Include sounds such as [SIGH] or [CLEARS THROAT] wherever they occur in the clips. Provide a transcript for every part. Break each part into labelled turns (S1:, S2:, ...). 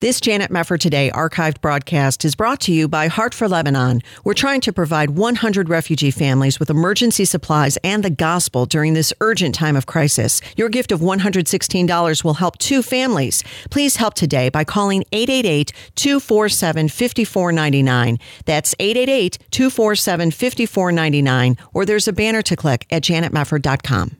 S1: This Janet Mefford Today archived broadcast is brought to you by Heart for Lebanon. We're trying to provide 100 refugee families with emergency supplies and the gospel during this urgent time of crisis. Your gift of $116 will help two families. Please help today by calling 888 247 5499. That's 888 247 5499, or there's a banner to click at janetmefford.com.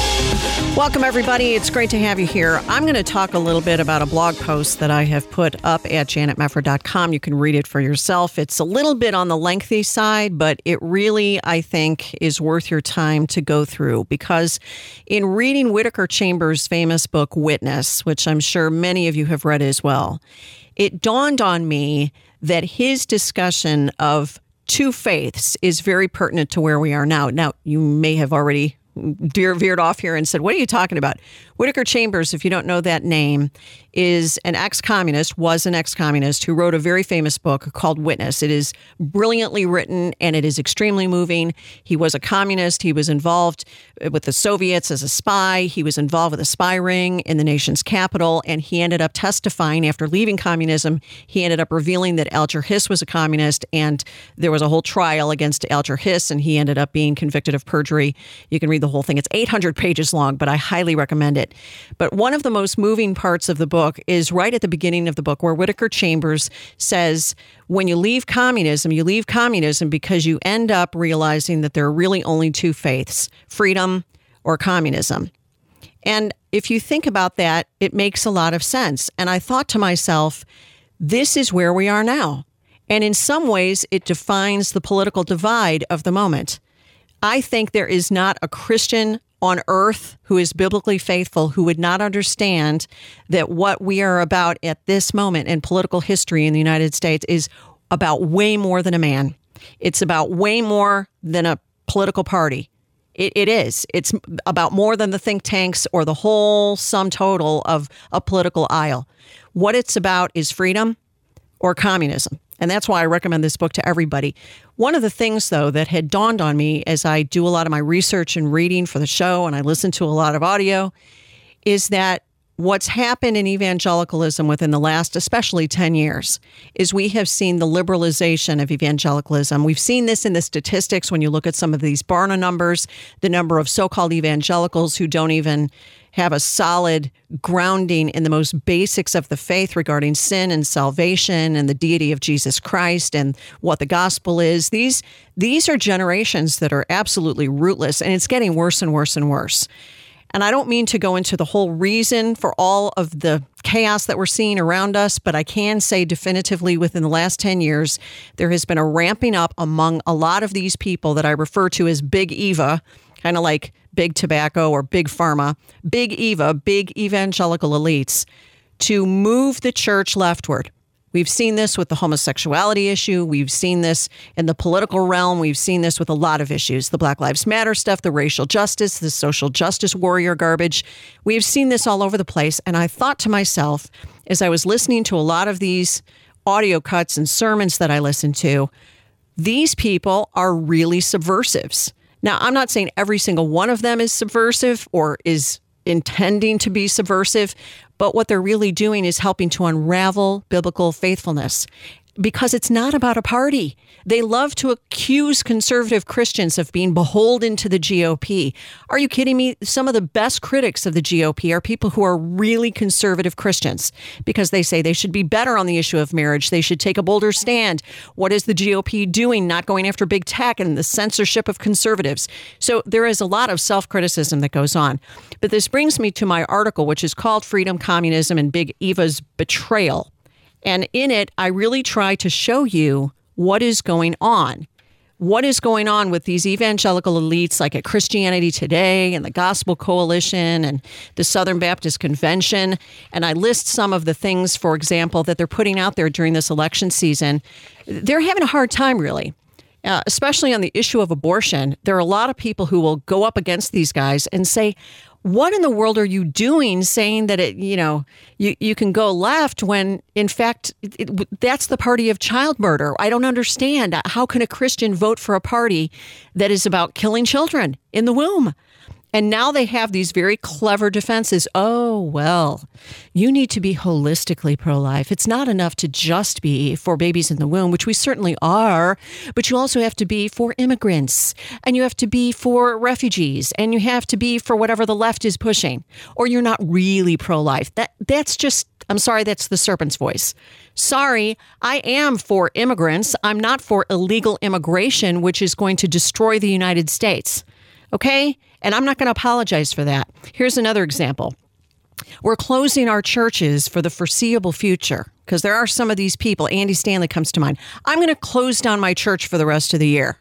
S1: Welcome, everybody. It's great to have you here. I'm going to talk a little bit about a blog post that I have put up at janetmefford.com. You can read it for yourself. It's a little bit on the lengthy side, but it really, I think, is worth your time to go through because in reading Whittaker Chambers' famous book, Witness, which I'm sure many of you have read as well, it dawned on me that his discussion of two faiths is very pertinent to where we are now. Now, you may have already veered off here and said, What are you talking about? Whittaker Chambers, if you don't know that name, is an ex communist, was an ex communist who wrote a very famous book called Witness. It is brilliantly written and it is extremely moving. He was a communist. He was involved with the Soviets as a spy. He was involved with a spy ring in the nation's capital. And he ended up testifying after leaving communism. He ended up revealing that Alger Hiss was a communist. And there was a whole trial against Alger Hiss. And he ended up being convicted of perjury. You can read the whole thing. It's 800 pages long, but I highly recommend it. But one of the most moving parts of the book is right at the beginning of the book, where Whittaker Chambers says, when you leave communism, you leave communism because you end up realizing that there are really only two faiths freedom or communism. And if you think about that, it makes a lot of sense. And I thought to myself, this is where we are now. And in some ways, it defines the political divide of the moment. I think there is not a Christian on earth who is biblically faithful who would not understand that what we are about at this moment in political history in the United States is about way more than a man. It's about way more than a political party. It, it is. It's about more than the think tanks or the whole sum total of a political aisle. What it's about is freedom or communism. And that's why I recommend this book to everybody. One of the things, though, that had dawned on me as I do a lot of my research and reading for the show and I listen to a lot of audio is that what's happened in evangelicalism within the last, especially 10 years, is we have seen the liberalization of evangelicalism. We've seen this in the statistics when you look at some of these Barna numbers, the number of so called evangelicals who don't even have a solid grounding in the most basics of the faith regarding sin and salvation and the deity of Jesus Christ and what the gospel is. These these are generations that are absolutely rootless and it's getting worse and worse and worse. And I don't mean to go into the whole reason for all of the chaos that we're seeing around us, but I can say definitively within the last 10 years, there has been a ramping up among a lot of these people that I refer to as Big Eva, kind of like big tobacco or big pharma, big Eva, big evangelical elites, to move the church leftward. We've seen this with the homosexuality issue. We've seen this in the political realm. We've seen this with a lot of issues the Black Lives Matter stuff, the racial justice, the social justice warrior garbage. We've seen this all over the place. And I thought to myself, as I was listening to a lot of these audio cuts and sermons that I listened to, these people are really subversives. Now, I'm not saying every single one of them is subversive or is intending to be subversive, but what they're really doing is helping to unravel biblical faithfulness because it's not about a party. They love to accuse conservative Christians of being beholden to the GOP. Are you kidding me? Some of the best critics of the GOP are people who are really conservative Christians because they say they should be better on the issue of marriage. They should take a bolder stand. What is the GOP doing? Not going after big tech and the censorship of conservatives. So there is a lot of self criticism that goes on. But this brings me to my article, which is called Freedom, Communism, and Big Eva's Betrayal. And in it, I really try to show you what is going on. What is going on with these evangelical elites like at Christianity Today and the Gospel Coalition and the Southern Baptist Convention? And I list some of the things, for example, that they're putting out there during this election season. They're having a hard time, really. Uh, especially on the issue of abortion, there are a lot of people who will go up against these guys and say, what in the world are you doing saying that it you know you, you can go left when in fact it, it, that's the party of child murder? I don't understand. How can a christian vote for a party that is about killing children in the womb and now they have these very clever defenses. Oh, well, you need to be holistically pro life. It's not enough to just be for babies in the womb, which we certainly are, but you also have to be for immigrants and you have to be for refugees and you have to be for whatever the left is pushing, or you're not really pro life. That, that's just, I'm sorry, that's the serpent's voice. Sorry, I am for immigrants. I'm not for illegal immigration, which is going to destroy the United States. Okay? And I'm not going to apologize for that. Here's another example. We're closing our churches for the foreseeable future because there are some of these people. Andy Stanley comes to mind. I'm going to close down my church for the rest of the year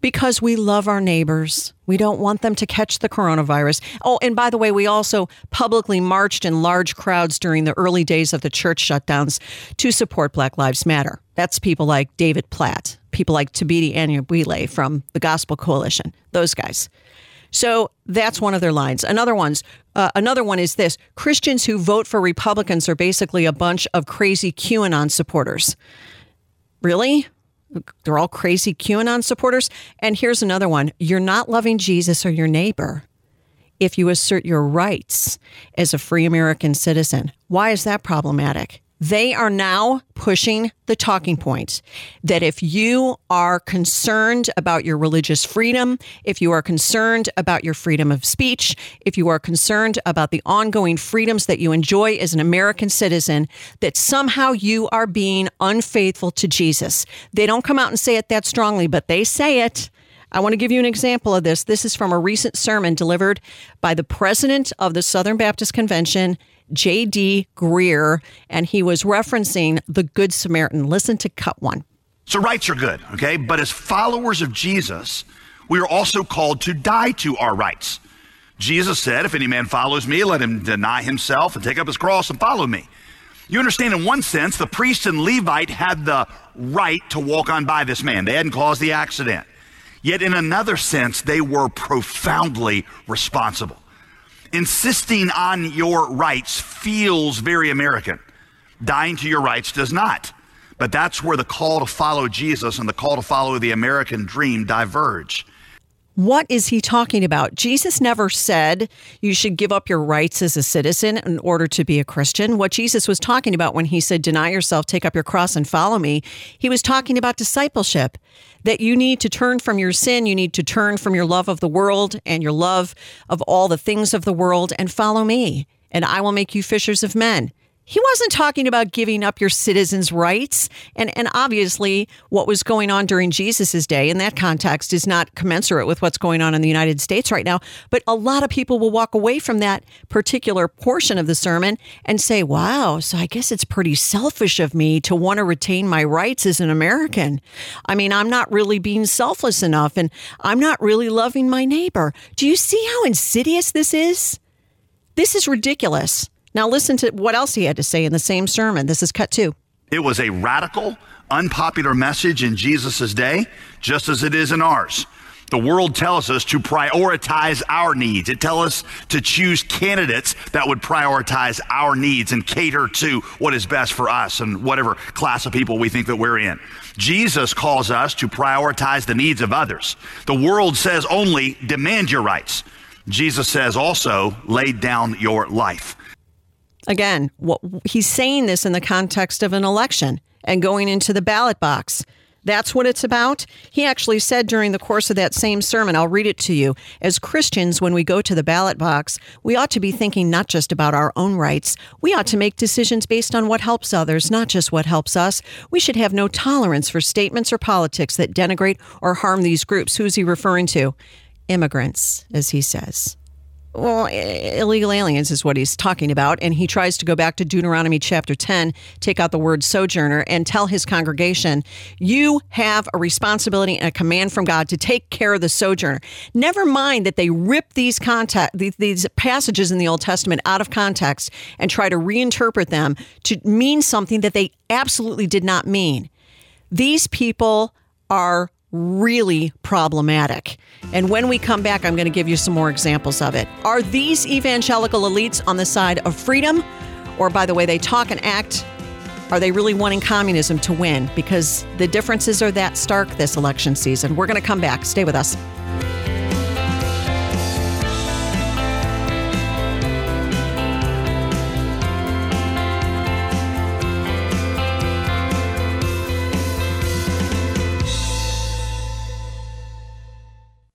S1: because we love our neighbors. We don't want them to catch the coronavirus. Oh, and by the way, we also publicly marched in large crowds during the early days of the church shutdowns to support Black Lives Matter. That's people like David Platt, people like Thabiti Anyabwile from the Gospel Coalition, those guys. So that's one of their lines. Another one's uh, another one is this: Christians who vote for Republicans are basically a bunch of crazy QAnon supporters. Really? They're all crazy QAnon supporters. And here's another one: You're not loving Jesus or your neighbor if you assert your rights as a free American citizen. Why is that problematic? They are now pushing the talking points that if you are concerned about your religious freedom, if you are concerned about your freedom of speech, if you are concerned about the ongoing freedoms that you enjoy as an American citizen, that somehow you are being unfaithful to Jesus. They don't come out and say it that strongly, but they say it. I want to give you an example of this. This is from a recent sermon delivered by the president of the Southern Baptist Convention, J.D. Greear, and he was referencing the Good Samaritan. Listen to cut one.
S2: So, rights are good, okay? But as followers of Jesus, we are also called to die to our rights. Jesus said, If any man follows me, let him deny himself and take up his cross and follow me. You understand, in one sense, the priest and Levite had the right to walk on by this man, they hadn't caused the accident. Yet, in another sense, they were profoundly responsible insisting on your rights feels very American. Dying to your rights does not. But that's where the call to follow Jesus and the call to follow the American dream diverge.
S1: What is he talking about? Jesus never said you should give up your rights as a citizen in order to be a Christian. What Jesus was talking about when he said, Deny yourself, take up your cross, and follow me, he was talking about discipleship. That you need to turn from your sin, you need to turn from your love of the world and your love of all the things of the world and follow me, and I will make you fishers of men. He wasn't talking about giving up your citizens' rights. And, and obviously, what was going on during Jesus' day in that context is not commensurate with what's going on in the United States right now. But a lot of people will walk away from that particular portion of the sermon and say, wow, so I guess it's pretty selfish of me to want to retain my rights as an American. I mean, I'm not really being selfless enough and I'm not really loving my neighbor. Do you see how insidious this is? This is ridiculous. Now, listen to what else he had to say in the same sermon. This is cut two.
S2: It was a radical, unpopular message in Jesus' day, just as it is in ours. The world tells us to prioritize our needs. It tells us to choose candidates that would prioritize our needs and cater to what is best for us and whatever class of people we think that we're in. Jesus calls us to prioritize the needs of others. The world says only demand your rights. Jesus says also lay down your life.
S1: Again, what, he's saying this in the context of an election and going into the ballot box. That's what it's about. He actually said during the course of that same sermon, I'll read it to you. As Christians, when we go to the ballot box, we ought to be thinking not just about our own rights. We ought to make decisions based on what helps others, not just what helps us. We should have no tolerance for statements or politics that denigrate or harm these groups. Who's he referring to? Immigrants, as he says well, illegal aliens is what he's talking about. And he tries to go back to Deuteronomy chapter 10, take out the word sojourner, and tell his congregation, you have a responsibility and a command from God to take care of the sojourner. Never mind that they rip these context, these passages in the Old Testament out of context and try to reinterpret them to mean something that they absolutely did not mean. These people are really problematic. And when we come back, I'm going to give you some more examples of it. Are these evangelical elites on the side of freedom? Or by the way they talk and act, are they really wanting communism to win? Because the differences are that stark this election season. We're going to come back. Stay with us.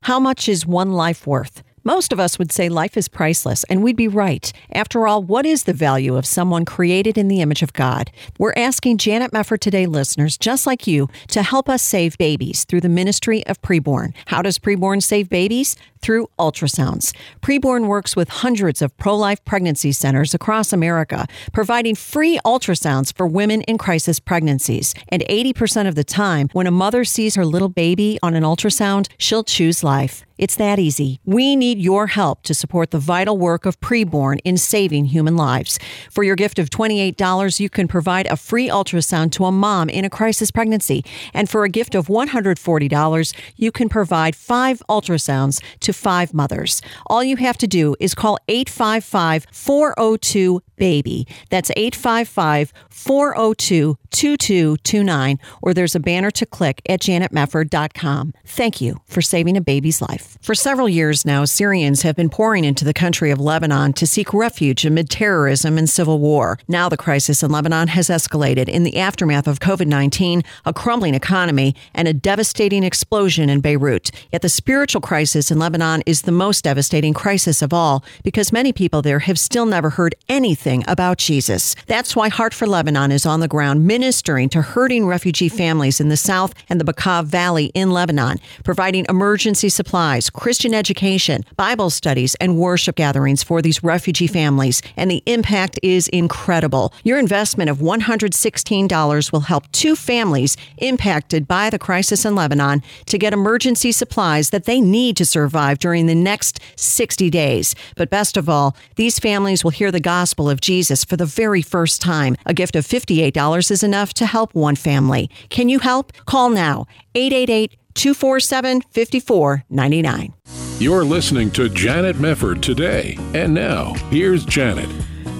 S1: How much is one life worth? Most of us would say life is priceless, and we'd be right. After all, what is the value of someone created in the image of God? We're asking Janet Mefford Today listeners, just like you, to help us save babies through the ministry of preborn. How does preborn save babies? Through ultrasounds. Preborn works with hundreds of pro life pregnancy centers across America, providing free ultrasounds for women in crisis pregnancies. And 80% of the time, when a mother sees her little baby on an ultrasound, she'll choose life. It's that easy. We need your help to support the vital work of preborn in saving human lives. For your gift of $28, you can provide a free ultrasound to a mom in a crisis pregnancy. And for a gift of $140, you can provide five ultrasounds to five mothers. All you have to do is call 855 402 BABY. That's 855 402 2229, or there's a banner to click at janetmefford.com. Thank you for saving a baby's life. For several years now, Syrians have been pouring into the country of Lebanon to seek refuge amid terrorism and civil war. Now the crisis in Lebanon has escalated in the aftermath of COVID 19, a crumbling economy, and a devastating explosion in Beirut. Yet the spiritual crisis in Lebanon is the most devastating crisis of all because many people there have still never heard anything about Jesus. That's why Heart for Lebanon is on the ground ministering to hurting refugee families in the south and the Bekaa Valley in Lebanon, providing emergency supplies, Christian education, Bible studies, and worship gatherings for these refugee families. And the impact is incredible. Your investment of $116 will help two families impacted by the crisis in Lebanon to get emergency supplies that they need to survive during the next 60 days. But best of all, these families will hear the gospel of Jesus for the very first time. A gift of $58 is enough to help one family. Can you help? Call now 888 247 5499.
S3: You're listening to Janet Mefford today. And now, here's Janet.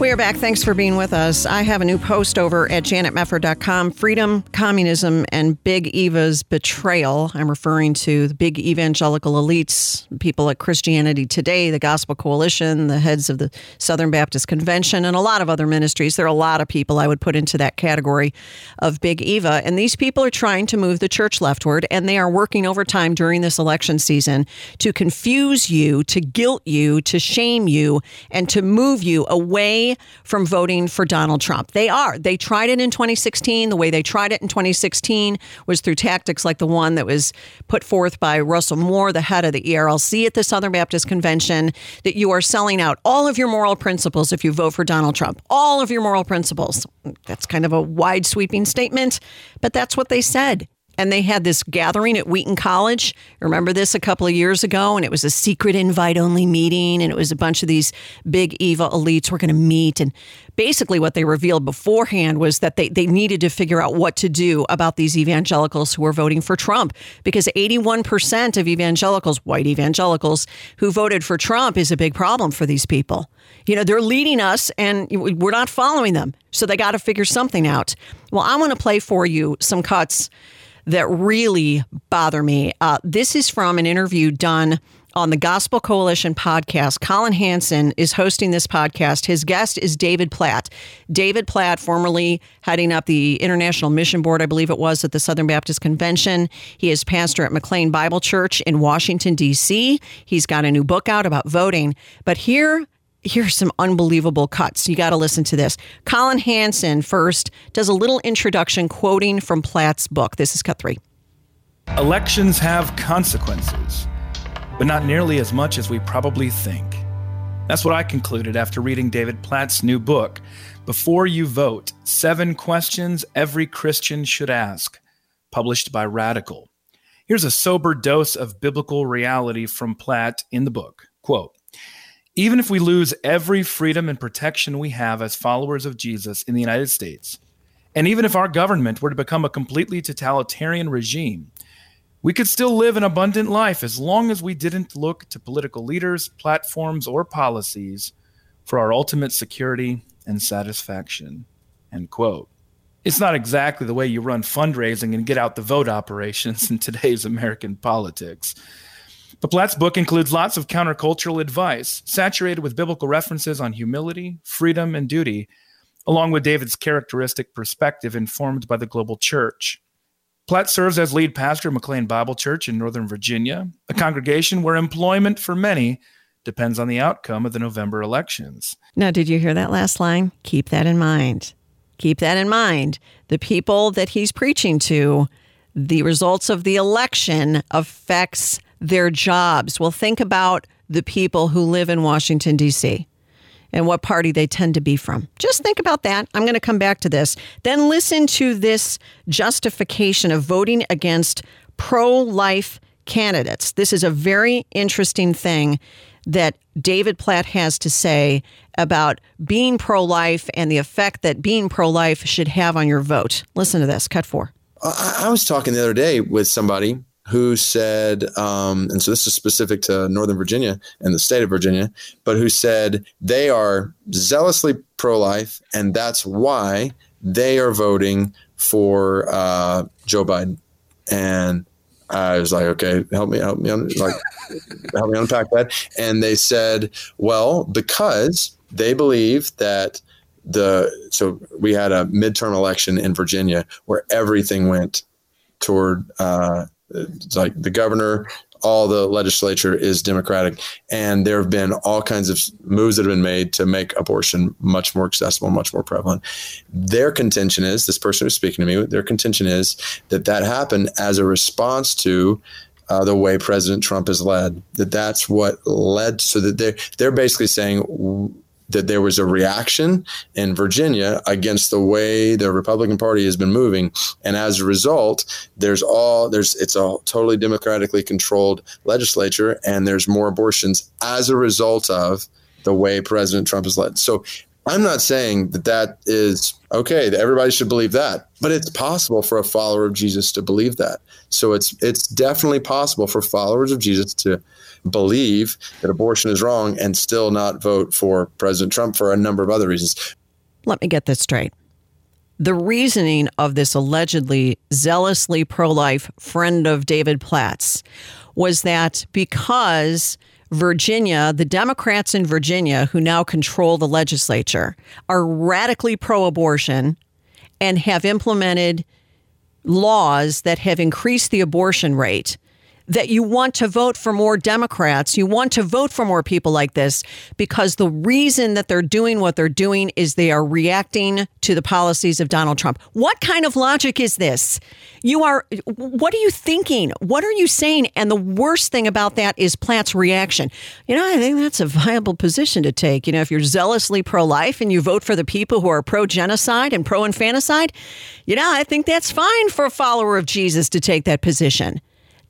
S1: We are back. Thanks for being with us. I have a new post over at janetmefford.com Freedom, Communism, and Big Eva's Betrayal. I'm referring to the big evangelical elites, people at Christianity Today, the Gospel Coalition, the heads of the Southern Baptist Convention, and a lot of other ministries. There are a lot of people I would put into that category of Big Eva. And these people are trying to move the church leftward, and they are working overtime during this election season to confuse you, to guilt you, to shame you, and to move you away from voting for Donald Trump. They are. They tried it in 2016. The way they tried it in 2016 was through tactics like the one that was put forth by Russell Moore, the head of the ERLC at the Southern Baptist Convention, that you are selling out all of your moral principles if you vote for Donald Trump. All of your moral principles. That's kind of a wide sweeping statement, but that's what they said and they had this gathering at Wheaton College. Remember this a couple of years ago? And it was a secret invite only meeting, and it was a bunch of these big Eva elites were going to meet. And basically, what they revealed beforehand was that they, they needed to figure out what to do about these evangelicals who were voting for Trump, because 81% of evangelicals, white evangelicals, who voted for Trump is a big problem for these people. You know, they're leading us and we're not following them. So they got to figure something out. Well, I want to play for you some cuts that really bother me. Uh, this is from an interview done on the Gospel Coalition podcast. Collin Hansen is hosting this podcast. His guest is David Platt. David Platt, formerly heading up the International Mission Board, I believe it was, at the Southern Baptist Convention. He is pastor at McLean Bible Church in Washington, D.C. He's got a new book out about voting. But here here's some unbelievable cuts. You got to listen to this. Collin Hansen first does a little introduction quoting from Platt's book. This is cut three.
S4: Elections have consequences, but not nearly as much as we probably think. That's what I concluded after reading David Platt's new book, Before You Vote Seven Questions Every Christian Should Ask, published by Radical. Here's a sober dose of biblical reality from Platt in the book. Quote, even if we lose every freedom and protection we have as followers of Jesus in the United States, and even if our government were to become a completely totalitarian regime, We could still live an abundant life as long as we didn't look to political leaders, platforms, or policies for our ultimate security and satisfaction. End quote. It's not exactly the way you run fundraising and get out the vote operations in [LAUGHS] today's American politics. But Platt's book includes lots of countercultural advice, saturated with biblical references on humility, freedom, and duty, along with David's characteristic perspective informed by the global church. Platt serves as lead pastor of McLean Bible Church in Northern Virginia, a congregation where employment for many depends on the outcome of the November elections.
S1: Now, did you hear that last line? Keep that in mind. Keep that in mind. The people that he's preaching to, the results of the election affects their jobs. Well, think about the people who live in Washington, D.C and what party they tend to be from. Just think about that. I'm going to come back to this. Then listen to this justification of voting against pro life candidates. This is a very interesting thing that David Platt has to say about being pro life and the effect that being pro life should have on your vote. Listen to this, cut four.
S5: I was talking the other day with somebody who said, um, and so this is specific to Northern Virginia and the state of Virginia, but who said they are zealously pro life, and that's why they are voting for uh, Joe Biden. And I was like, okay, help me, help me, like, [LAUGHS] help me unpack that. And they said, well, because they believe that the so we had a midterm election in Virginia where everything went toward uh, it's like the governor, all the legislature is Democratic, and there have been all kinds of moves that have been made to make abortion much more accessible, much more prevalent. Their contention is this person who's speaking to me. Their contention is that that happened as a response to uh, the way President Trump has led. That that's what led. So that they they're basically saying that there was a reaction in Virginia against the way the Republican Party has been moving, and as a result, there's all there's it's a totally democratically controlled legislature, and there's more abortions as a result of the way President Trump is led. So I'm not saying that that is okay. That everybody should believe that, but it's possible for a follower of Jesus to believe that. So it's it's definitely possible for followers of Jesus to believe that abortion is wrong and still not vote for President Trump for a number of other reasons.
S1: Let me get this straight. The reasoning of this allegedly zealously pro life friend of David Platt's was that because Virginia, the Democrats in Virginia who now control the legislature, are radically pro abortion and have implemented laws that have increased the abortion rate that you want to vote for more Democrats. You want to vote for more people like this because the reason that they're doing what they're doing is they are reacting to the policies of Donald Trump. What kind of logic is this? You are, what are you thinking? What are you saying? And the worst thing about that is Platt's reaction. You know, I think that's a viable position to take. You know, if you're zealously pro life and you vote for the people who are pro genocide and pro infanticide, you know, I think that's fine for a follower of Jesus to take that position.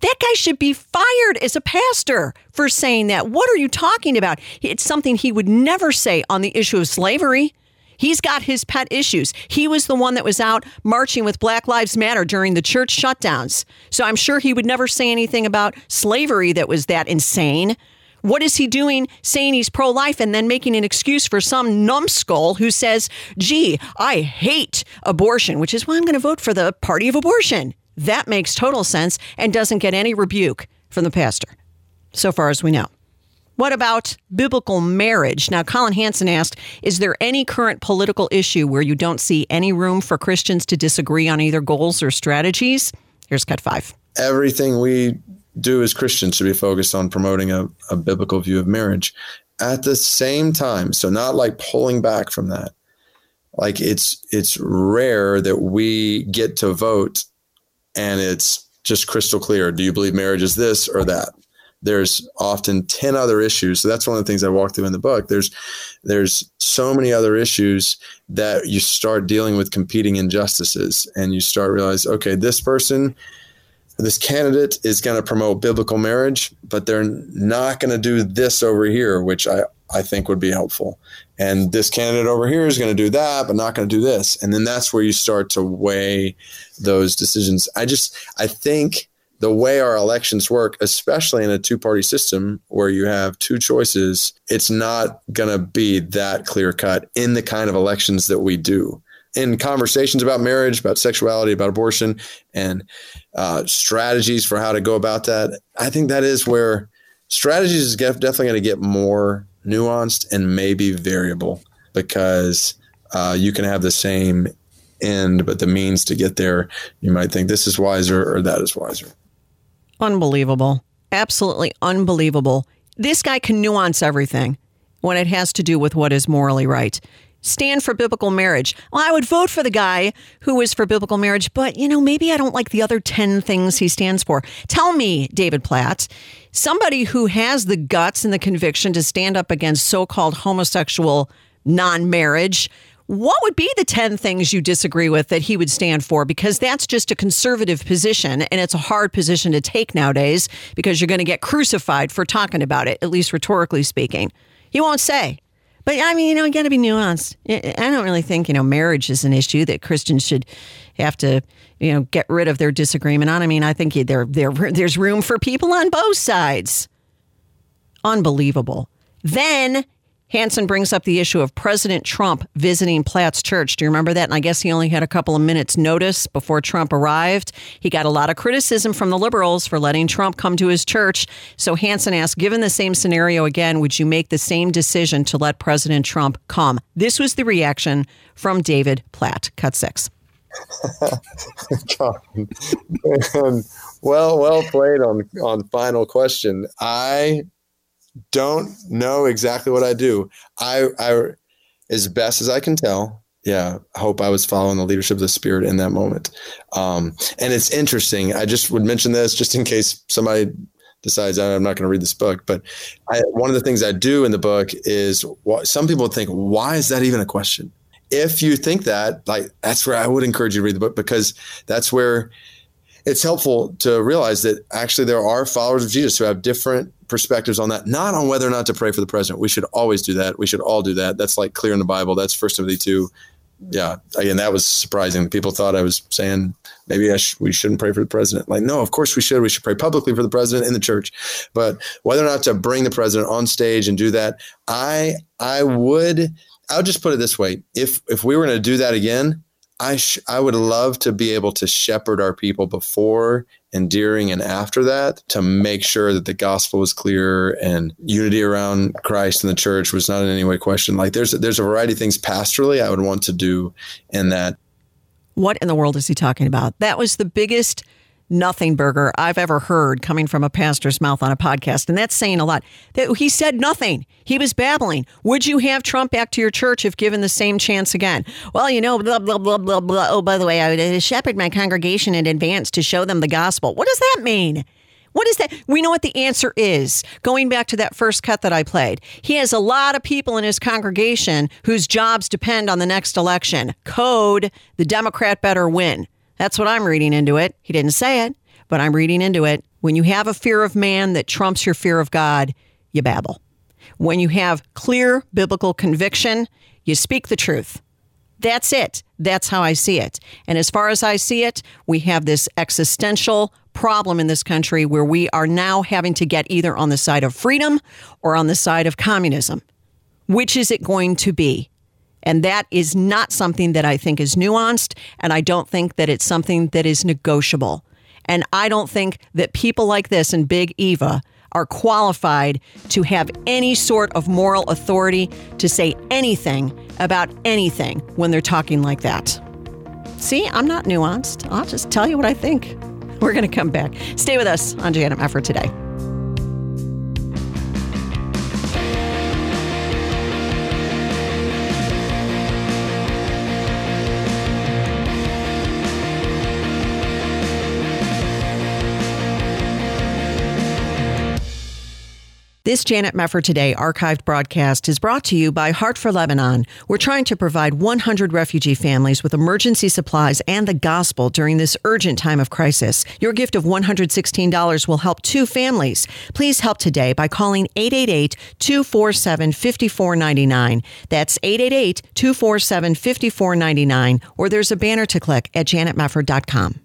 S1: That guy should be fired as a pastor for saying that. What are you talking about? It's something he would never say on the issue of slavery. He's got his pet issues. He was the one that was out marching with Black Lives Matter during the church shutdowns. So I'm sure he would never say anything about slavery that was that insane. What is he doing saying he's pro life and then making an excuse for some numbskull who says, gee, I hate abortion, which is why I'm going to vote for the party of abortion? That makes total sense and doesn't get any rebuke from the pastor, so far as we know. What about biblical marriage? Now, Collin Hansen asked Is there any current political issue where you don't see any room for Christians to disagree on either goals or strategies? Here's cut five.
S5: Everything we do as Christians should be focused on promoting a, a biblical view of marriage. At the same time, so not like pulling back from that. Like it's it's rare that we get to vote and it's just crystal clear. Do you believe marriage is this or that? There's often 10 other issues. So that's one of the things I walk through in the book. There's there's so many other issues that you start dealing with competing injustices and you start realize, okay, this person, this candidate is going to promote biblical marriage, but they're not going to do this over here, which I, I think would be helpful. And this candidate over here is going to do that, but not going to do this. And then that's where you start to weigh those decisions. I just, I think the way our elections work, especially in a two party system where you have two choices, it's not going to be that clear cut in the kind of elections that we do. In conversations about marriage, about sexuality, about abortion, and uh, strategies for how to go about that, I think that is where strategies is definitely going to get more nuanced and maybe variable because uh, you can have the same end, but the means to get there, you might think this is wiser or that is wiser.
S1: Unbelievable. Absolutely unbelievable. This guy can nuance everything when it has to do with what is morally right. Stand for biblical marriage. Well, I would vote for the guy who is for biblical marriage, but you know, maybe I don't like the other 10 things he stands for. Tell me, David Platt, somebody who has the guts and the conviction to stand up against so called homosexual non marriage what would be the 10 things you disagree with that he would stand for? Because that's just a conservative position and it's a hard position to take nowadays because you're going to get crucified for talking about it, at least rhetorically speaking. He won't say. But I mean, you know, you got to be nuanced. I don't really think, you know, marriage is an issue that Christians should have to, you know, get rid of their disagreement on. I mean, I think there, there, there's room for people on both sides. Unbelievable. Then Hansen brings up the issue of President Trump visiting Platt's church. Do you remember that? And I guess he only had a couple of minutes' notice before Trump arrived. He got a lot of criticism from the liberals for letting Trump come to his church. So Hansen asked, given the same scenario again, would you make the same decision to let President Trump come? This was the reaction from David Platt. Cut six. [LAUGHS]
S5: well, well played on on final question. I don't know exactly what I do. I, I, as best as I can tell, yeah, hope I was following the leadership of the Spirit in that moment. Um, and it's interesting. I just would mention this just in case somebody decides I'm not going to read this book. But I, one of the things I do in the book is some people think, why is that even a question? If you think that, like, that's where I would encourage you to read the book because that's where it's helpful to realize that actually there are followers of Jesus who have different perspectives on that, not on whether or not to pray for the president. We should always do that. We should all do that. That's like clear in the Bible. That's First Timothy 2. Yeah. Again, that was surprising. People thought I was saying maybe sh- we shouldn't pray for the president. Like, no, of course we should. We should pray publicly for the president in the church. But whether or not to bring the president on stage and do that, I I would I'll just put it this way. If if we were going to do that again, I sh- I would love to be able to shepherd our people before and during and after that to make sure that the gospel was clear and unity around Christ and the church was not in any way questioned. Like there's there's a variety of things pastorally I would want to do in that.
S1: What in the world is he talking about? That was the biggest nothing burger I've ever heard coming from a pastor's mouth on a podcast. And that's saying a lot. He said nothing. He was babbling. Would you have Trump back to your church if given the same chance again? Well, you know, blah, blah, blah, blah, blah. Oh, by the way, I would uh, shepherd my congregation in advance to show them the gospel. What does that mean? What is that? We know what the answer is. Going back to that first cut that I played, he has a lot of people in his congregation whose jobs depend on the next election. Code, the Democrat better win. That's what I'm reading into it. He didn't say it, but I'm reading into it. When you have a fear of man that trumps your fear of God, you babble. When you have clear biblical conviction, you speak the truth. That's it. That's how I see it. And as far as I see it, we have this existential problem in this country where we are now having to get either on the side of freedom or on the side of communism. Which is it going to be? And that is not something that I think is nuanced. And I don't think that it's something that is negotiable. And I don't think that people like this and Big Eva are qualified to have any sort of moral authority to say anything about anything when they're talking like that. See, I'm not nuanced. I'll just tell you what I think. We're going to come back. Stay with us on Janet Mefford today. This Janet Mefford Today archived broadcast is brought to you by Heart for Lebanon. We're trying to provide 100 refugee families with emergency supplies and the gospel during this urgent time of crisis. Your gift of $116 will help two families. Please help today by calling 888 247 5499. That's 888 247 5499, or there's a banner to click at janetmefford.com.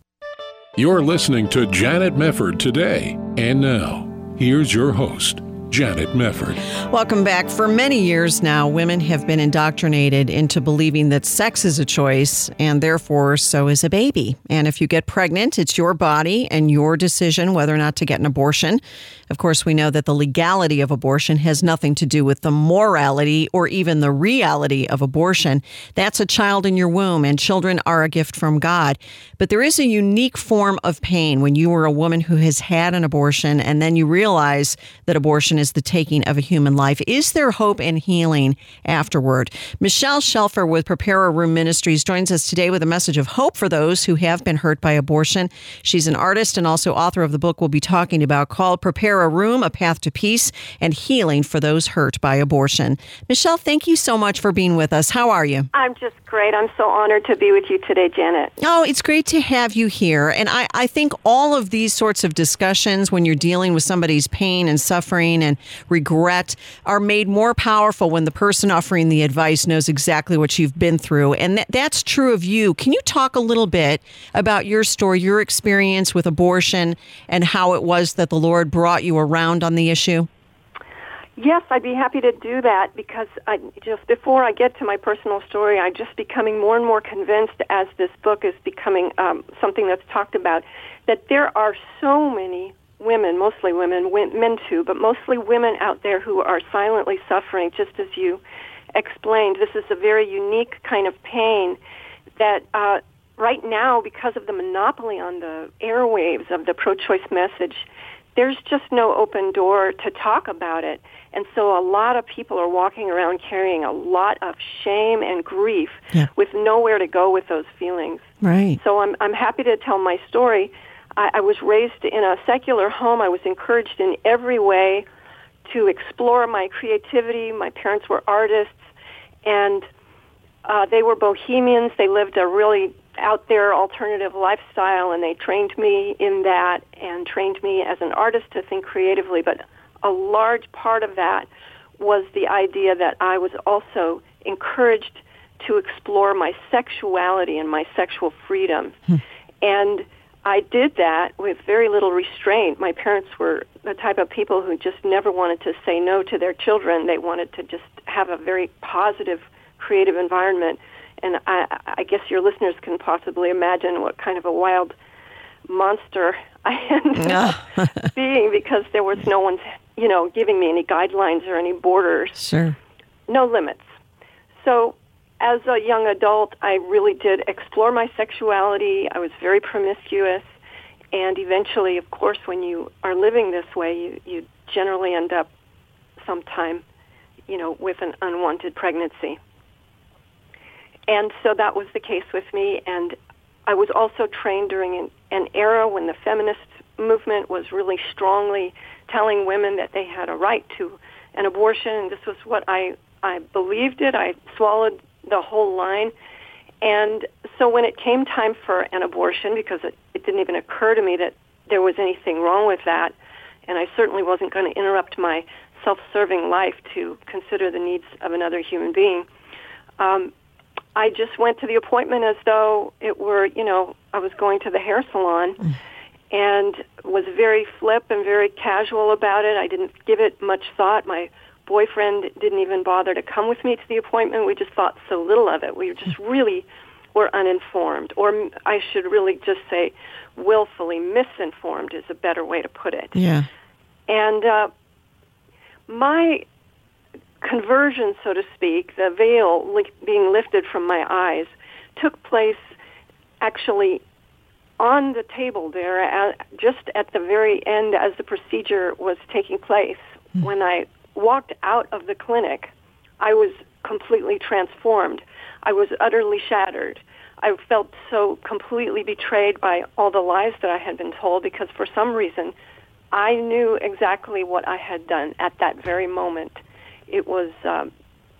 S3: You're listening to Janet Mefford today. And now, here's your host, Janet Mefford.
S1: Welcome back. For many years now, women have been indoctrinated into believing that sex is a choice and therefore so is a baby. And if you get pregnant, it's your body and your decision whether or not to get an abortion. Of course, we know that the legality of abortion has nothing to do with the morality or even the reality of abortion. That's a child in your womb, and children are a gift from God. But there is a unique form of pain when you are a woman who has had an abortion and then you realize that abortion is the taking of a human life. Is there hope and healing afterward? Michelle Shelfer with Prepare a Room Ministries joins us today with a message of hope for those who have been hurt by abortion. She's an artist and also author of the book we'll be talking about called Prepare a Room, A Path to Peace and Healing for Those Hurt by Abortion. Michelle, thank you so much for being with us. How are you?
S6: I'm just great. I'm so honored to be with you today, Janet.
S1: Oh, it's great to have you here. And I, I think all of these sorts of discussions when you're dealing with somebody's pain and suffering and regret are made more powerful when the person offering the advice knows exactly what you've been through. And that, that's true of you. Can you talk a little bit about your story, your experience with abortion, and how it was that the Lord brought you around on the issue?
S6: Yes, I'd be happy to do that because I, just before I get to my personal story, I'm just becoming more and more convinced as this book is becoming um, something that's talked about that there are so many women, mostly women, men too, but mostly women out there who are silently suffering, just as you explained. This is a very unique kind of pain that uh, right now, because of the monopoly on the airwaves of the pro choice message, there's just no open door to talk about it. And so a lot of people are walking around carrying a lot of shame and grief yeah. with nowhere to go with those feelings.
S1: Right.
S6: So I'm, I'm happy to tell my story. I, I was raised in a secular home. I was encouraged in every way to explore my creativity. My parents were artists, and uh, they were bohemians. They lived a really out there alternative lifestyle, and they trained me in that and trained me as an artist to think creatively. But a large part of that was the idea that I was also encouraged to explore my sexuality and my sexual freedom. Hmm. And I did that with very little restraint. My parents were the type of people who just never wanted to say no to their children. They wanted to just have a very positive, creative environment. And I, I guess your listeners can possibly imagine what kind of a wild monster I [LAUGHS] ended up ah. [LAUGHS] being because there was no one you know, giving me any guidelines or any borders.
S1: Sure.
S6: No limits. So, as a young adult, I really did explore my sexuality. I was very promiscuous. And eventually, of course, when you are living this way, you, you generally end up sometime, you know, with an unwanted pregnancy. And so that was the case with me. And I was also trained during an, an era when the feminist movement was really strongly telling women that they had a right to an abortion, and this was what I I believed it. I swallowed the whole line, and so when it came time for an abortion, because it, it didn't even occur to me that there was anything wrong with that, and I certainly wasn't going to interrupt my self-serving life to consider the needs of another human being. Um, I just went to the appointment as though it were, you know, I was going to the hair salon. Mm and was very flip and very casual about it. I didn't give it much thought. My boyfriend didn't even bother to come with me to the appointment. We just thought so little of it. We just really were uninformed, or I should really just say willfully misinformed is a better way to put it.
S1: Yeah.
S6: And uh, my conversion, so to speak, the veil li- being lifted from my eyes, took place actually on the table there, at, just at the very end as the procedure was taking place. Mm. When I walked out of the clinic, I was completely transformed. I was utterly shattered. I felt so completely betrayed by all the lies that I had been told because for some reason I knew exactly what I had done at that very moment. It was um,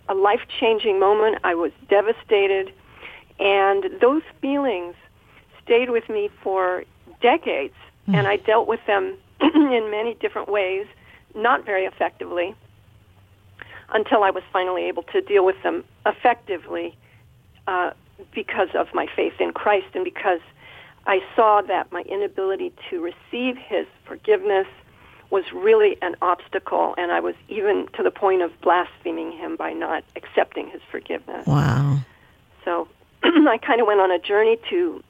S6: a life changing moment. I was devastated. And those feelings stayed with me for decades, mm. and I dealt with them [CLEARS THROAT] in many different ways, not very effectively, until I was finally able to deal with them effectively uh, because of my faith in Christ and because I saw that my inability to receive his forgiveness was really an obstacle, and I was even to the point of blaspheming him by not accepting his forgiveness.
S1: Wow.
S6: So [CLEARS THROAT] I kind of went on a journey to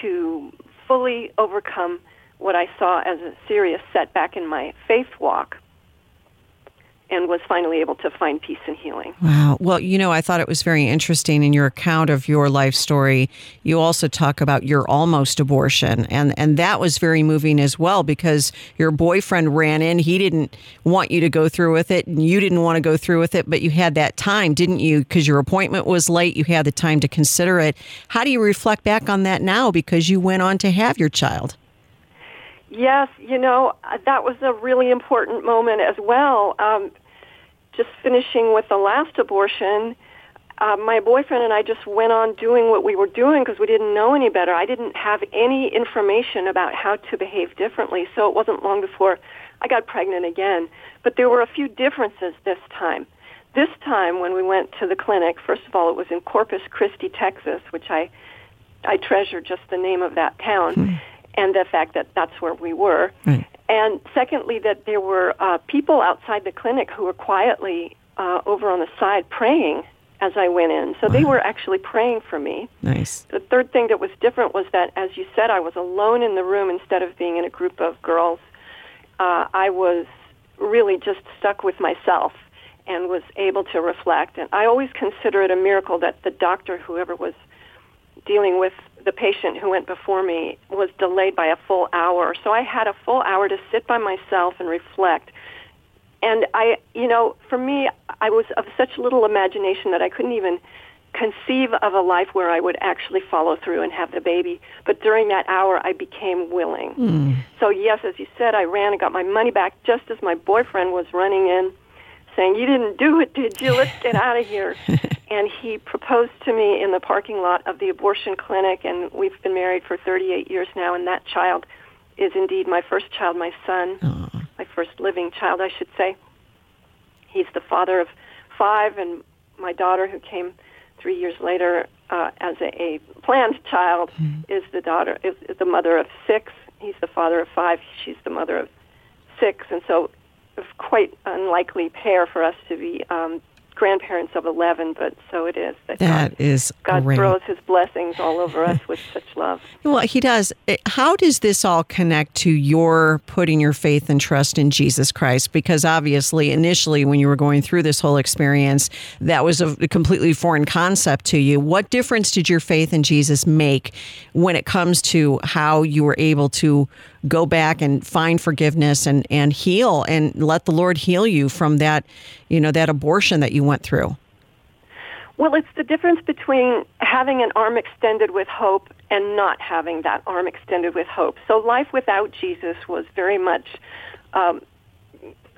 S6: to fully overcome what I saw as a serious setback in my faith walk and was finally able to find peace and healing.
S1: Wow. Well, you know, I thought it was very interesting in your account of your life story. You also talk about your almost abortion, and and that was very moving as well because your boyfriend ran in. He didn't want you to go through with it, and you didn't want to go through with it, but you had that time, didn't you? Because your appointment was late. You had the time to consider it. How do you reflect back on that now? Because you went on to have your child.
S6: Yes, you know, that was a really important moment as well. Um, just finishing with the last abortion, uh, my boyfriend and I just went on doing what we were doing because we didn't know any better. I didn't have any information about how to behave differently, so it wasn't long before I got pregnant again. But there were a few differences this time. This time, when we went to the clinic, first of all, it was in Corpus Christi, Texas, which I I treasure just the name of that town.
S1: Hmm
S6: and the fact that that's where we were.
S1: Right.
S6: And secondly, that there were uh, people outside the clinic who were quietly uh, over on the side praying as I went in. So they were actually praying for me.
S1: Nice.
S6: The third thing that was different was that, as you said, I was alone in the room instead of being in a group of girls. Uh, I was really just stuck with myself and was able to reflect. And I always consider it a miracle that the doctor, whoever was dealing with the patient who went before me was delayed by a full hour. So I had a full hour to sit by myself and reflect. And I, you know, for me, I was of such little imagination that I couldn't even conceive of a life where I would actually follow through and have the baby. But during that hour, I became willing.
S1: Mm.
S6: So, yes, as you said, I ran and got my money back just as my boyfriend was running in saying, You didn't do it, did you? Let's get out of here. [LAUGHS] and he proposed to me in the parking lot of the abortion clinic, and we've been married for 38 years now, and that child is indeed my first child, my son,
S1: Aww.
S6: my first living child, I should say. He's the father of five, and my daughter, who came three years later uh, as a, a planned child,
S1: mm.
S6: is the daughter, is, is the mother of six. He's the father of five. She's the mother of six, and so quite unlikely pair for us to be um, grandparents of 11, but so it is.
S1: That, that
S6: God,
S1: is
S6: God
S1: great.
S6: throws his blessings all over us [LAUGHS] with such love.
S1: Well, he does. Eh, how does this all connect to your putting your faith and trust in Jesus Christ? Because obviously, initially, when you were going through this whole experience, that was a completely foreign concept to you. What difference did your faith in Jesus make when it comes to how you were able to go back and find forgiveness and, and heal and let the Lord heal you from that, you know, that abortion that you went through?
S6: Well, it's the difference between having an arm extended with hope and not having that arm extended with hope. So life without Jesus was very much um,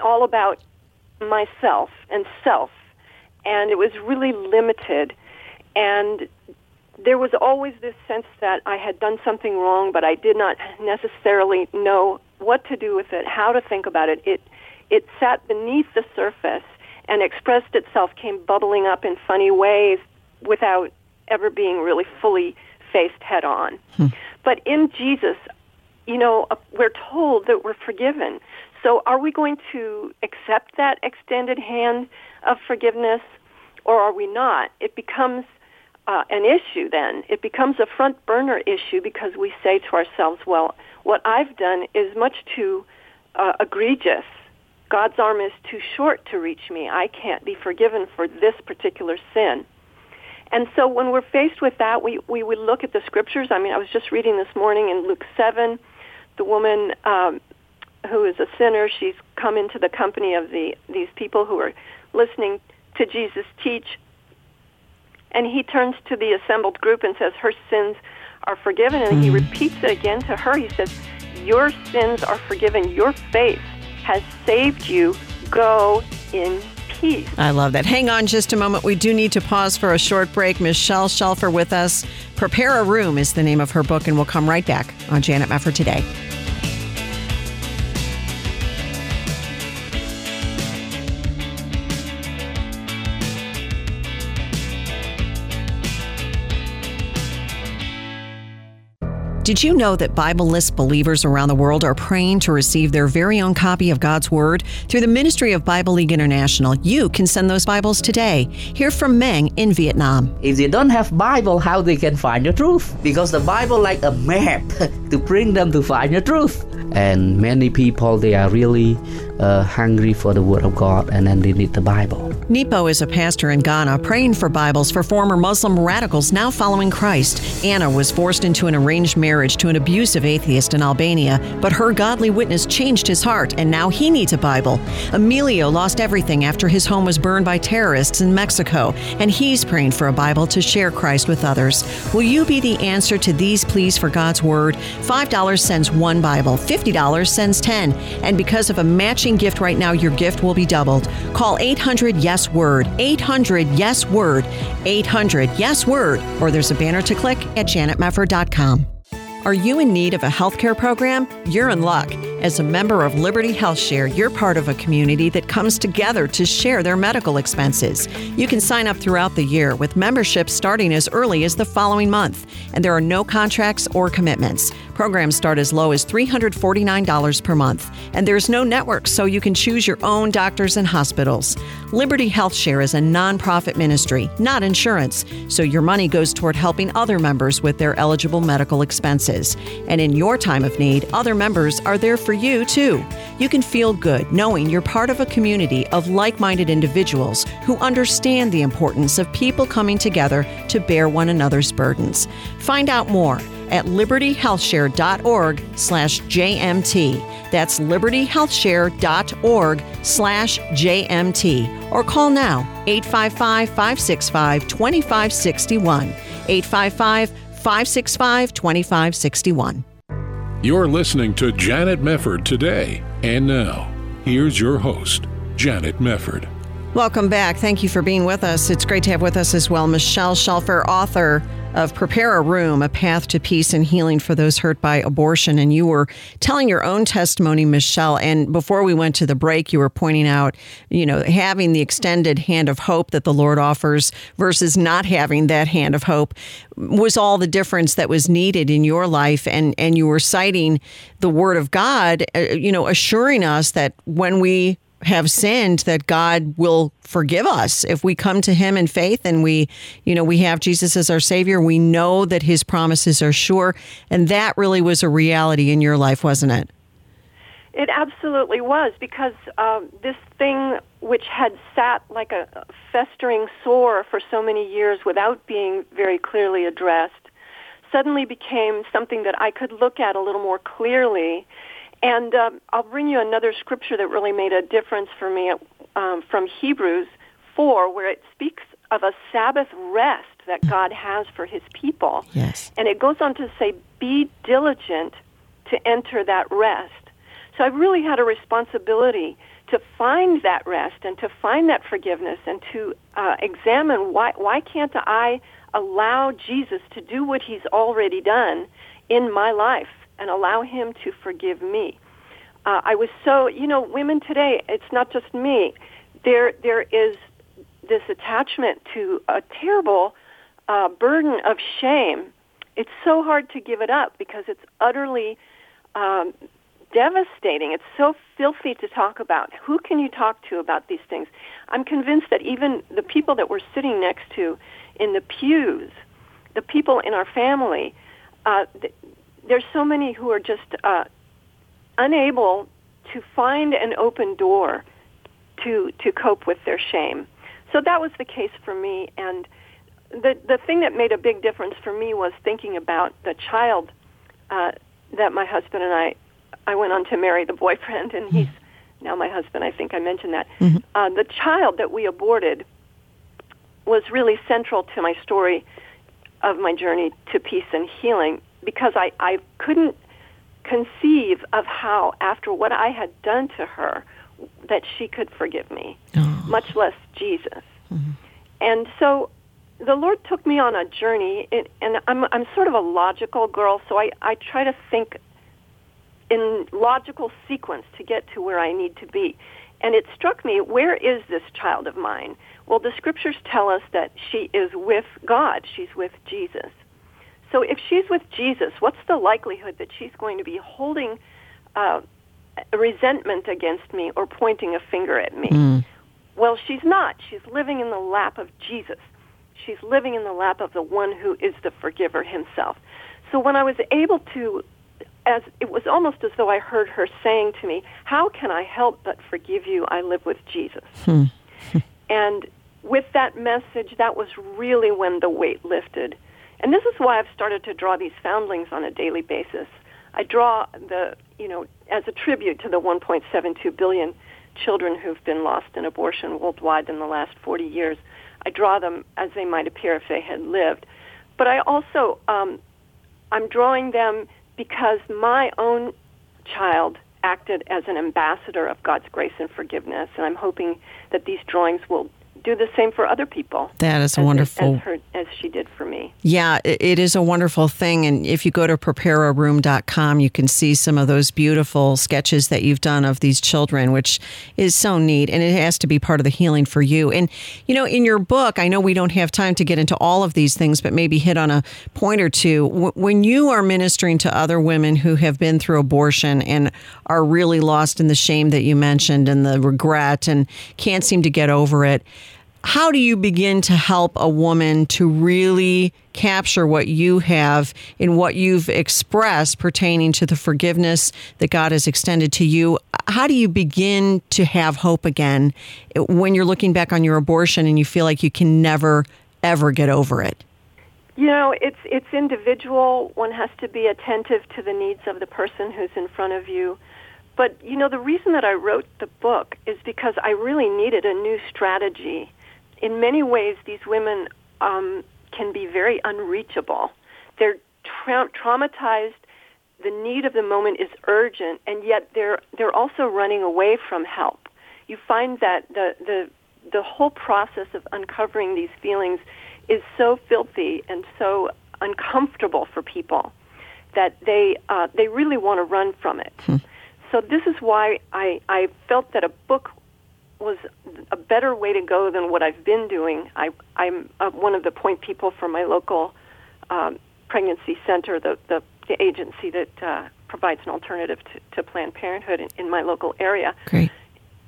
S6: all about myself and self, and it was really limited. And there was always this sense that I had done something wrong, but I did not necessarily know what to do with it, how to think about it. It it sat beneath the surface and expressed itself, came bubbling up in funny ways without ever being really fully faced head on.
S1: Hmm.
S6: But in Jesus, you know, uh, we're told that we're forgiven. So are we going to accept that extended hand of forgiveness or are we not? It becomes uh, an issue then. It becomes a front burner issue because we say to ourselves, well, what I've done is much too uh, egregious. God's arm is too short to reach me. I can't be forgiven for this particular sin. And so when we're faced with that, we, we would look at the scriptures. I mean, I was just reading this morning in Luke 7, the woman um, who is a sinner, she's come into the company of the these people who are listening to Jesus teach and he turns to the assembled group and says, Her sins are forgiven. And he repeats it again to her. He says, Your sins are forgiven. Your faith has saved you. Go in peace.
S1: I love that. Hang on just a moment. We do need to pause for a short break. Michelle Shelfer with us. Prepare a Room is the name of her book, and we'll come right back on Janet Mefford today. Did you know that Bibleless believers around the world are praying to receive their very own copy of God's Word? Through the ministry of Bible League International, you can send those Bibles today. Hear from Meng in Vietnam.
S7: If they don't have Bible, how they can find the truth? Because the Bible like a map [LAUGHS] to bring them to find the truth. And many people they are really uh, hungry for the Word of God, and then they need the Bible.
S1: Nepo is a pastor in Ghana praying for Bibles for former Muslim radicals now following Christ. Anna was forced into an arranged marriage to an abusive atheist in Albania, but her godly witness changed his heart, and now he needs a Bible. Emilio lost everything after his home was burned by terrorists in Mexico, and he's praying for a Bible to share Christ with others. Will you be the answer to these pleas for God's Word? $5 sends one Bible, $50 sends 10. And because of a matching gift right now, your gift will be doubled. Call 800 Yes Word, 800 Yes Word, 800 Yes Word, or there's a banner to click at janetmefford.com. Are you in need of a healthcare program? You're in luck. As a member of Liberty Health Share, you're part of a community that comes together to share their medical expenses. You can sign up throughout the year with membership starting as early as the following month, and there are no contracts or commitments. Programs start as low as $349 per month, and there's no network, so you can choose your own doctors and hospitals. Liberty Health Share is a nonprofit ministry, not insurance, so your money goes toward helping other members with their eligible medical expenses. And in your time of need, other members are there for you too. You can feel good knowing you're part of a community of like minded individuals who understand the importance of people coming together to bear one another's burdens. Find out more at libertyhealthshare.org slash JMT. That's libertyhealthshare.org slash JMT. Or call now 855 565 2561. 855 565 2561.
S3: You're listening to Janet Mefford today. And now, here's your host, Janet Mefford.
S1: Welcome back. Thank you for being with us. It's great to have with us as well Michelle Shelfer, author of Prepare a Room, A Path to Peace and Healing for Those Hurt by Abortion. And you were telling your own testimony, Michelle. And before we went to the break, you were pointing out, you know, having the extended hand of hope that the Lord offers versus not having that hand of hope was all the difference that was needed in your life. And, and you were citing the Word of God, uh, you know, assuring us that when we have sinned that God will forgive us. If we come to him in faith and we you know we have Jesus as our savior we know that his promises are sure. And that really was a reality in your life wasn't it?
S6: It absolutely was because um, this thing which had sat like a festering sore for so many years without being very clearly addressed suddenly became something that I could look at a little more clearly and um, I'll bring you another scripture that really made a difference for me um, from Hebrews 4, where it speaks of a Sabbath rest that God has for his people.
S1: Yes.
S6: And it goes on to say, be diligent to enter that rest. So I really had a responsibility to find that rest and to find that forgiveness and to uh, examine why, why can't I allow Jesus to do what he's already done in my life and allow him to forgive me. Uh, I was so, you know, women today, it's not just me. There, there is this attachment to a terrible uh, burden of shame. It's so hard to give it up because it's utterly um, devastating. It's so filthy to talk about. Who can you talk to about these things? I'm convinced that even the people that we're sitting next to in the pews, the people in our family, uh, there's so many who are just uh, unable to find an open door to to cope with their shame. So that was the case for me, and the the thing that made a big difference for me was thinking about the child uh, that my husband and I I went on to marry the boyfriend, and he's now my husband. I think I mentioned that. Mm-hmm. Uh, the child that we aborted was really central to my story of my journey to peace and healing because I, I couldn't conceive of how, after what I had done to her, that she could forgive me, oh. much less Jesus. Mm-hmm. And so the Lord took me on a journey, it, and I'm, I'm sort of a logical girl, so I, I try to think in logical sequence to get to where I need to be. And it struck me, where is this child of mine? Well, the scriptures tell us that she is with God. She's with Jesus. So if she's with Jesus, what's the likelihood that she's going to be holding uh, resentment against me or pointing a finger at me?
S1: Mm.
S6: Well, she's not. She's living in the lap of Jesus. She's living in the lap of the one who is the forgiver himself. So when I was able to as it was almost as though I heard her saying to me, "How can I help but forgive you? I live with Jesus."
S1: Hmm. [LAUGHS]
S6: and with that message, that was really when the weight lifted. And this is why I've started to draw these foundlings on a daily basis. I draw the, you know, as a tribute to the 1.72 billion children who've been lost in abortion worldwide in the last 40 years. I draw them as they might appear if they had lived. But I also, um, I'm drawing them because my own child acted as an ambassador of God's grace and forgiveness, and I'm hoping that these drawings will do the same for other people.
S1: That is a
S6: as,
S1: wonderful.
S6: As, her, as she did for me.
S1: Yeah, it is a wonderful thing. And if you go to preparearoom.com, you can see some of those beautiful sketches that you've done of these children, which is so neat. And it has to be part of the healing for you. And, you know, in your book, I know we don't have time to get into all of these things, but maybe hit on a point or two. When you are ministering to other women who have been through abortion and are really lost in the shame that you mentioned and the regret and can't seem to get over it, how do you begin to help a woman to really capture what you have in what you've expressed pertaining to the forgiveness that God has extended to you? How do you begin to have hope again when you're looking back on your abortion and you feel like you can never, ever get over it?
S6: You know, it's it's individual. One has to be attentive to the needs of the person who's in front of you. But you know, the reason that I wrote the book is because I really needed a new strategy in many ways, these women um, can be very unreachable. They're tra- traumatized. The need of the moment is urgent, and yet they're they're also running away from help. You find that the the the whole process of uncovering these feelings is so filthy and so uncomfortable for people that they uh, they really want to run from it. Hmm. So this is why I, I felt that a book was a better way to go than what I've been doing. I, I'm uh, one of the point people for my local um, pregnancy center, the, the, the agency that uh, provides an alternative to, to Planned Parenthood in, in my local area.
S1: Great.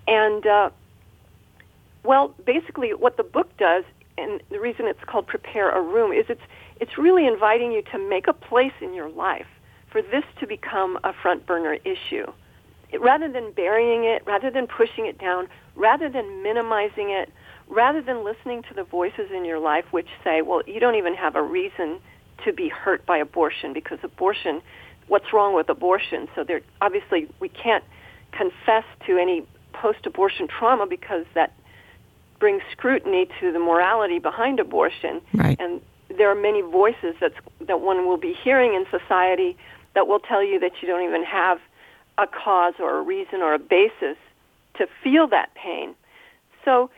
S6: And, uh, well, basically, what the book does, and the reason it's called Prepare a Room, is it's, it's really inviting you to make a place in your life for this to become a front burner issue rather than burying it, rather than pushing it down, rather than minimizing it, rather than listening to the voices in your life which say, well, you don't even have a reason to be hurt by abortion because abortion, what's wrong with abortion? So there, obviously, we can't confess to any post-abortion trauma because that brings scrutiny to the morality behind abortion.
S1: Right.
S6: And there are many voices that's, that one will be hearing in society that will tell you that you don't even have – a cause or a reason or a basis to feel that pain. So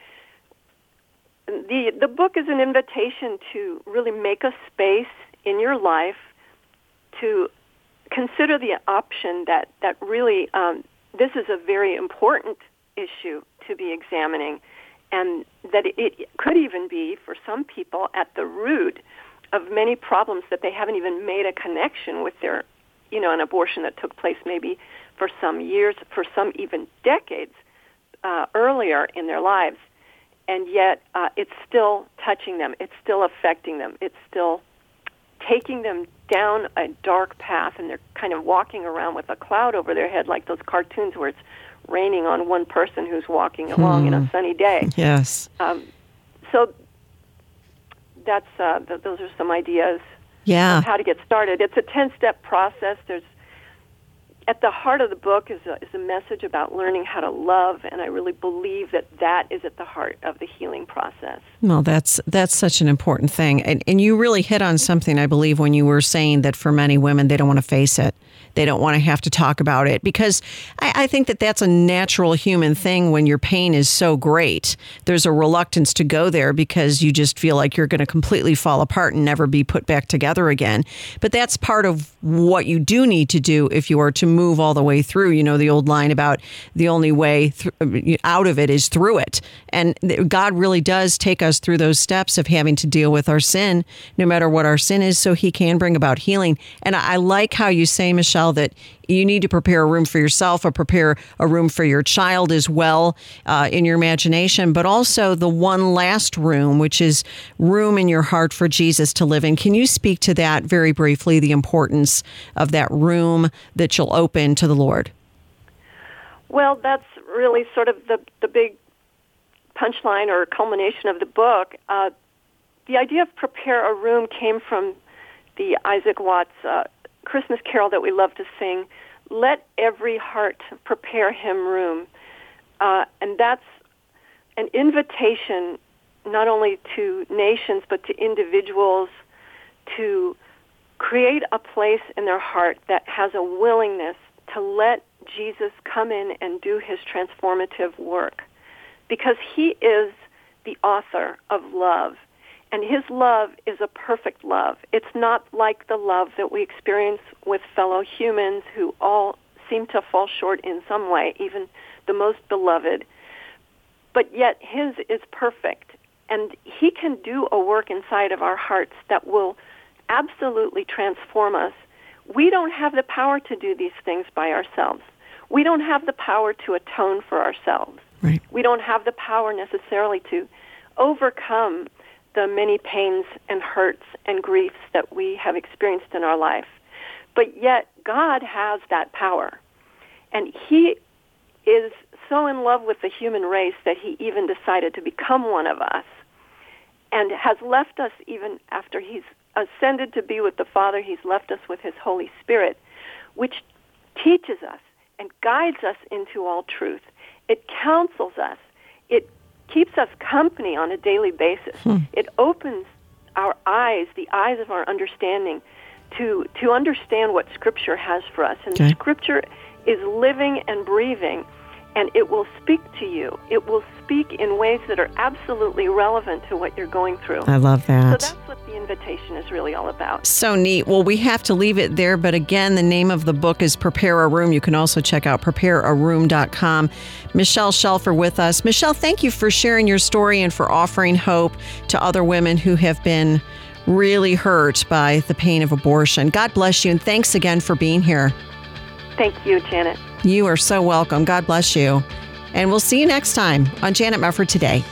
S6: the the book is an invitation to really make a space in your life to consider the option that that really um, this is a very important issue to be examining, and that it, it could even be for some people at the root of many problems that they haven't even made a connection with their, you know, an abortion that took place maybe for some years, for some even decades uh, earlier in their lives, and yet uh, it's still touching them. It's still affecting them. It's still taking them down a dark path, and they're kind of walking around with a cloud over their head, like those cartoons where it's raining on one person who's walking along hmm. in a hmm. sunny day.
S1: Yes. Um,
S6: so that's uh, th- those are some ideas.
S1: Yeah.
S6: how to get started. It's a ten-step process. There's at the heart of the book is a, is a message about learning how to love, and I really believe that that is at the heart of the healing process.
S1: Well, that's that's such an important thing, and and you really hit on something I believe when you were saying that for many women they don't want to face it. They don't want to have to talk about it because I, I think that that's a natural human thing when your pain is so great. There's a reluctance to go there because you just feel like you're going to completely fall apart and never be put back together again. But that's part of what you do need to do if you are to move all the way through. You know, the old line about the only way th- uh, out of it is through it. And God really does take us through those steps of having to deal with our sin, no matter what our sin is, so He can bring about healing. And I like how you say, Michelle, that you need to prepare a room for yourself or prepare a room for your child as well uh, in your imagination, but also the one last room, which is room in your heart for Jesus to live in. Can you speak to that very briefly, the importance of that room that you'll open to the Lord?
S6: Well, that's really sort of the, the big punchline or culmination of the book. Uh, the idea of prepare a room came from the Isaac Watts uh, Christmas carol that we love to sing, Let Every Heart Prepare Him Room. Uh, and that's an invitation not only to nations but to individuals to create a place in their heart that has a willingness to let Jesus come in and do his transformative work. Because he is the author of love. And his love is a perfect love. It's not like the love that we experience with fellow humans who all seem to fall short in some way, even the most beloved. But yet his is perfect. And he can do a work inside of our hearts that will absolutely transform us. We don't have the power to do these things by ourselves. We don't have the power to atone for ourselves.
S1: Right.
S6: We don't have the power necessarily to overcome the many pains and hurts and griefs that we have experienced in our life. But yet, God has that power. And He is so in love with the human race that He even decided to become one of us and has left us even after He's ascended to be with the Father, He's left us with His Holy Spirit, which teaches us and guides us into all truth. It counsels us. It keeps us company on a daily basis. Hmm. It opens our eyes, the eyes of our understanding, to to understand what Scripture has for us. And okay. Scripture is living and breathing, and it will speak to you. It will speak in ways that are absolutely relevant to what you're going through.
S1: I love that.
S6: So that's what the invitation is really all about.
S1: So neat. Well, we have to leave it there, but again, the name of the book is Prepare a Room. You can also check out preparearoom.com. Michelle Shelfer with us. Michelle, thank you for sharing your story and for offering hope to other women who have been really hurt by the pain of abortion. God bless you, and thanks again for being here.
S6: Thank you, Janet.
S1: You are so welcome. God bless you. And we'll see you next time on Janet Mefford Today.